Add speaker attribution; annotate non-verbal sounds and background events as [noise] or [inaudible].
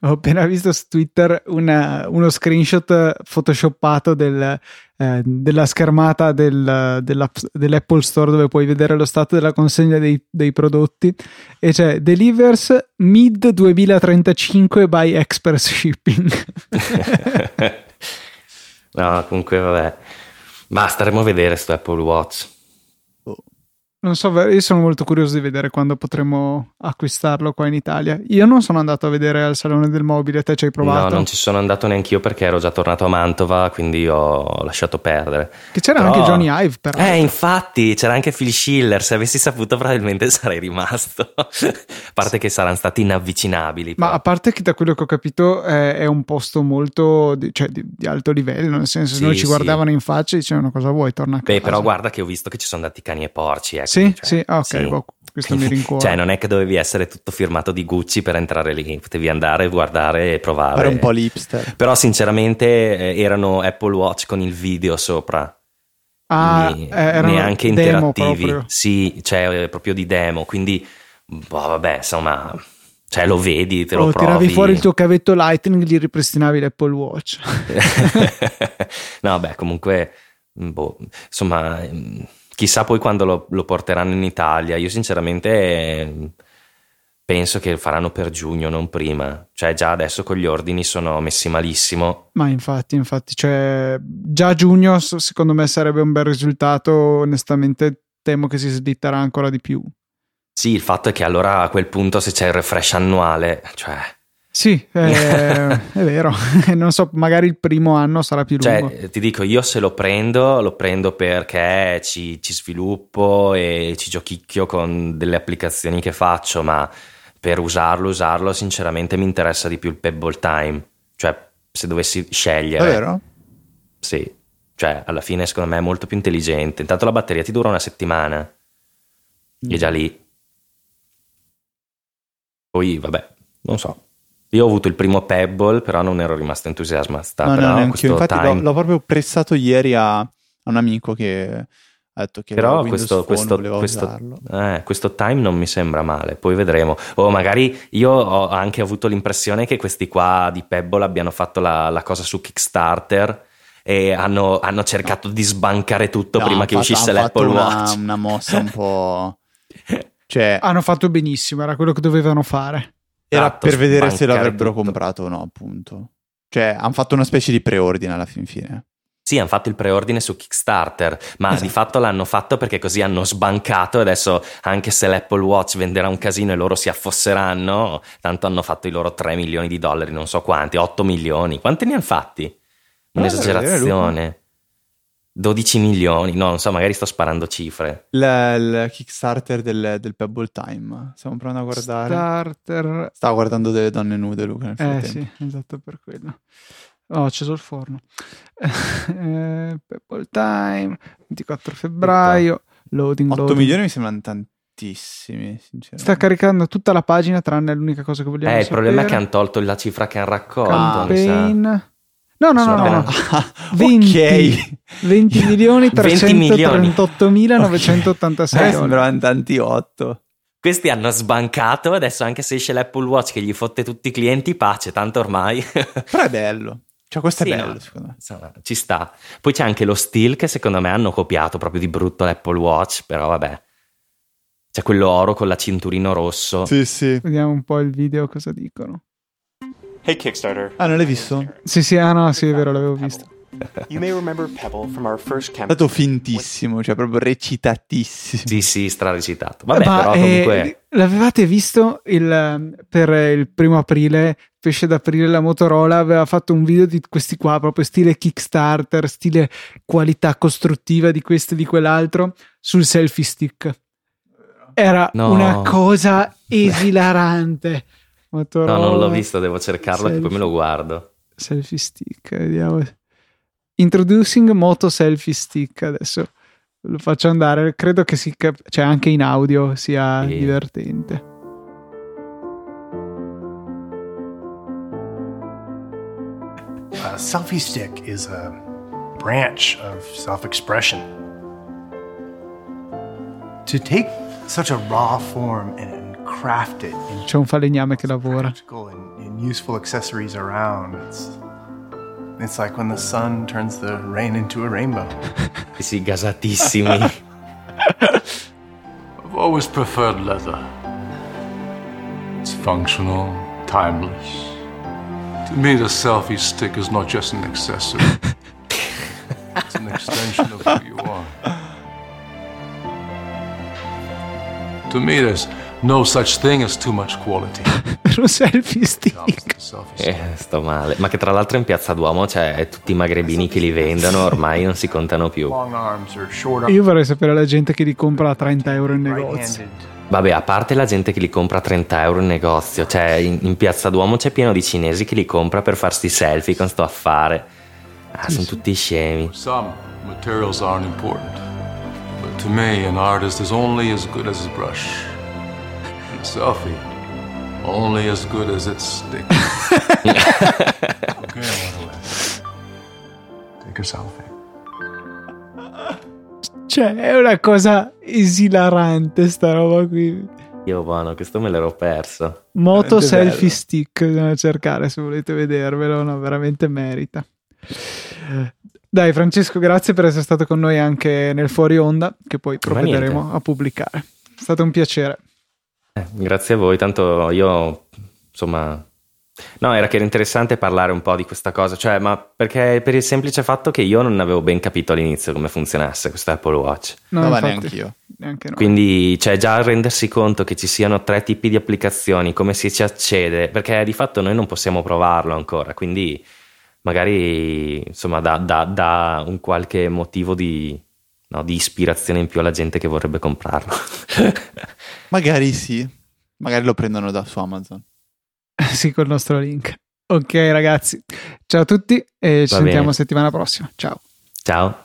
Speaker 1: ho appena visto su Twitter una, uno screenshot photoshoppato del, eh, della schermata del, dell'Apple Store dove puoi vedere lo stato della consegna dei, dei prodotti e c'è delivers mid 2035 by express shipping. [laughs]
Speaker 2: no, comunque vabbè. Ma staremo a vedere sto Apple Watch.
Speaker 1: Non so, io sono molto curioso di vedere quando potremo acquistarlo qua in Italia. Io non sono andato a vedere al Salone del Mobile, te ci hai provato?
Speaker 2: No, non ci sono andato neanche io perché ero già tornato a Mantova, quindi ho lasciato perdere.
Speaker 1: Che c'era però... anche Johnny Ive, però.
Speaker 2: Eh, infatti, c'era anche Phil Schiller, se avessi saputo probabilmente [laughs] sarei rimasto. a parte che saranno stati inavvicinabili.
Speaker 1: Però. Ma a parte che da quello che ho capito è, è un posto molto, di, cioè, di, di, alto livello, nel senso sì, noi ci guardavano in faccia e dicevano cosa vuoi, torna a casa.
Speaker 2: Beh, però guarda che ho visto che ci sono andati cani e porci, ecco.
Speaker 1: Sì, cioè, sì, ah, ok, sì. Wow, questo mi [laughs] rincuora.
Speaker 2: cioè, non è che dovevi essere tutto firmato di Gucci per entrare lì, potevi andare, guardare e provare.
Speaker 3: Era un po' l'hipster.
Speaker 2: Però, sinceramente, eh, erano Apple Watch con il video sopra.
Speaker 1: Ah, eh, erano
Speaker 2: neanche interattivi. Sì, cioè, proprio di demo. Quindi, boh, vabbè, insomma. Cioè, lo vedi, te lo oh, provi.
Speaker 1: tiravi fuori il tuo cavetto Lightning, gli ripristinavi l'Apple Watch. [laughs]
Speaker 2: no, beh, comunque, boh, insomma Chissà poi quando lo, lo porteranno in Italia. Io sinceramente penso che faranno per giugno, non prima. Cioè, già adesso con gli ordini sono messi malissimo.
Speaker 1: Ma infatti, infatti, cioè, già giugno secondo me sarebbe un bel risultato. Onestamente, temo che si slitterà ancora di più.
Speaker 2: Sì, il fatto è che allora a quel punto, se c'è il refresh annuale, cioè
Speaker 1: sì, eh, è vero. [laughs] non so, magari il primo anno sarà più lungo.
Speaker 2: Cioè, ti dico, io se lo prendo, lo prendo perché ci, ci sviluppo e ci giochicchio con delle applicazioni che faccio, ma per usarlo, usarlo, sinceramente mi interessa di più il Pebble Time. Cioè, se dovessi scegliere.
Speaker 3: È vero?
Speaker 2: Sì. Cioè, alla fine secondo me è molto più intelligente. Intanto la batteria ti dura una settimana. Mm. E già lì. Poi, vabbè, non so. Io ho avuto il primo Pebble, però non ero rimasto entusiasmato.
Speaker 3: No, no, neanche Infatti time... l'ho, l'ho, proprio prestato ieri a, a, un amico che ha detto che
Speaker 2: però questo, questo, questo, eh, questo, time non mi sembra male, poi vedremo. O magari io ho anche avuto l'impressione che questi qua di Pebble abbiano fatto la, la cosa su Kickstarter e hanno, hanno cercato no. di sbancare tutto no, prima che fatto, uscisse l'Apple
Speaker 3: una,
Speaker 2: Watch.
Speaker 3: Una mossa un po'... [laughs] Cioè,
Speaker 1: hanno fatto benissimo, era quello che dovevano fare.
Speaker 3: Era esatto, per vedere se l'avrebbero tutto. comprato o no, appunto. Cioè, hanno fatto una specie di preordine alla fin fine.
Speaker 2: Sì, hanno fatto il preordine su Kickstarter, ma esatto. di fatto l'hanno fatto perché così hanno sbancato adesso anche se l'Apple Watch venderà un casino e loro si affosseranno, tanto hanno fatto i loro 3 milioni di dollari, non so quanti, 8 milioni. Quanti ne hanno fatti? Un'esagerazione. 12 milioni, no, non so, magari sto sparando cifre.
Speaker 3: Il, Kickstarter del, del, Pebble Time, stiamo provando a guardare.
Speaker 1: Starter.
Speaker 3: Stavo guardando delle donne nude, Luca. Nel
Speaker 1: eh sì, esatto per quello. Oh, ho acceso il forno. [laughs] eh, Pebble Time, 24 febbraio, loading, 8
Speaker 3: loading. milioni mi sembrano tantissimi, sinceramente.
Speaker 1: Sta caricando tutta la pagina tranne l'unica cosa che vogliamo
Speaker 2: Eh,
Speaker 1: sapere.
Speaker 2: il problema è che hanno tolto la cifra che hanno raccolto.
Speaker 1: Campaign. No, no, no, no, [laughs] 20,
Speaker 3: okay.
Speaker 1: 20 milioni 338 mila 986
Speaker 3: Sembrano tanti 8.
Speaker 2: Questi hanno sbancato, adesso anche se esce l'Apple Watch che gli fotte tutti i clienti, pace, tanto ormai. [laughs]
Speaker 3: Però è bello. Cioè, questo sì, è bello, no, secondo me.
Speaker 2: Insomma, ci sta. Poi c'è anche lo steel che secondo me hanno copiato proprio di brutto l'Apple Watch, però vabbè. C'è quello oro con la cinturino rosso.
Speaker 3: Sì, sì.
Speaker 1: Vediamo un po' il video cosa dicono.
Speaker 4: Hey Kickstarter.
Speaker 3: Ah, non l'hai visto?
Speaker 1: Sì, sì, ah no, sì, è vero, l'avevo visto.
Speaker 4: You may remember Pebble from our first campaign.
Speaker 3: È stato fintissimo, cioè proprio recitatissimo.
Speaker 2: Sì, sì, strarecitato. Vabbè, Ma, però comunque... Eh,
Speaker 1: l'avevate visto il, per il primo aprile, pesce d'aprile, la Motorola aveva fatto un video di questi qua, proprio stile Kickstarter, stile qualità costruttiva di questo e di quell'altro, sul selfie stick. Era no. una cosa esilarante.
Speaker 2: Motorola. No, non l'ho visto, devo cercarlo selfie, e poi me lo guardo.
Speaker 1: Selfie stick, vediamo. Introducing Moto Selfie Stick, adesso lo faccio andare, credo che si cap- cioè anche in audio sia e... divertente.
Speaker 5: A selfie stick is a branch of self-expression. To take such a raw form and craft it
Speaker 1: C'è un falegname che lavora.
Speaker 5: useful accessories around. It's it's like when the sun turns the rain into a rainbow. [laughs]
Speaker 2: Sì, gasatissimi. [laughs]
Speaker 6: I've always preferred leather. It's functional, timeless. To me, the selfie stick is not just an accessory. [laughs] it's an extension of who you are. To me, there's no such thing as too much quality. [laughs]
Speaker 1: Per un selfie stick.
Speaker 2: Eh, sto male. Ma che tra l'altro in Piazza Duomo c'è tutti i magrebini che li vendono, ormai non si contano più.
Speaker 5: Long arms or short arms.
Speaker 1: Io vorrei sapere la gente che li compra a 30 euro in negozio.
Speaker 2: Vabbè, a parte la gente che li compra a 30 euro in negozio, cioè in, in Piazza Duomo c'è pieno di cinesi che li compra per farsi selfie con sto affare. Ah, sono tutti scemi.
Speaker 6: Some, materials aren't important. But to me, an artist is only as good as his brush. Selfie, only as good as its stick. [laughs] okay. Take a selfie.
Speaker 1: Cioè, è una cosa esilarante sta roba qui.
Speaker 2: Io buono, questo me l'ero perso.
Speaker 1: Moto selfie
Speaker 3: bello.
Speaker 1: stick, bisogna cercare se volete vedervelo, no, veramente merita. Dai Francesco, grazie per essere stato con noi anche nel fuori onda, che poi provvederemo a pubblicare. È stato un piacere.
Speaker 2: Eh, grazie a voi, tanto io, insomma... No, era che era interessante parlare un po' di questa cosa, cioè, ma perché per il semplice fatto che io non avevo ben capito all'inizio come funzionasse questo Apple Watch.
Speaker 1: No,
Speaker 3: No, ma
Speaker 1: infatti,
Speaker 3: neanche io.
Speaker 1: neanche noi.
Speaker 2: Quindi, cioè, già rendersi conto che ci siano tre tipi di applicazioni, come si ci accede, perché di fatto noi non possiamo provarlo ancora, quindi magari, insomma, dà, dà- dà un qualche motivo di, no, di ispirazione in più alla gente che vorrebbe comprarlo. [laughs]
Speaker 3: Magari sì. Magari lo prendono da su Amazon. [laughs]
Speaker 1: sì, col nostro link. Ok ragazzi, ciao a tutti e ci
Speaker 2: Va
Speaker 1: sentiamo
Speaker 2: bene.
Speaker 1: settimana prossima. Ciao.
Speaker 2: Ciao.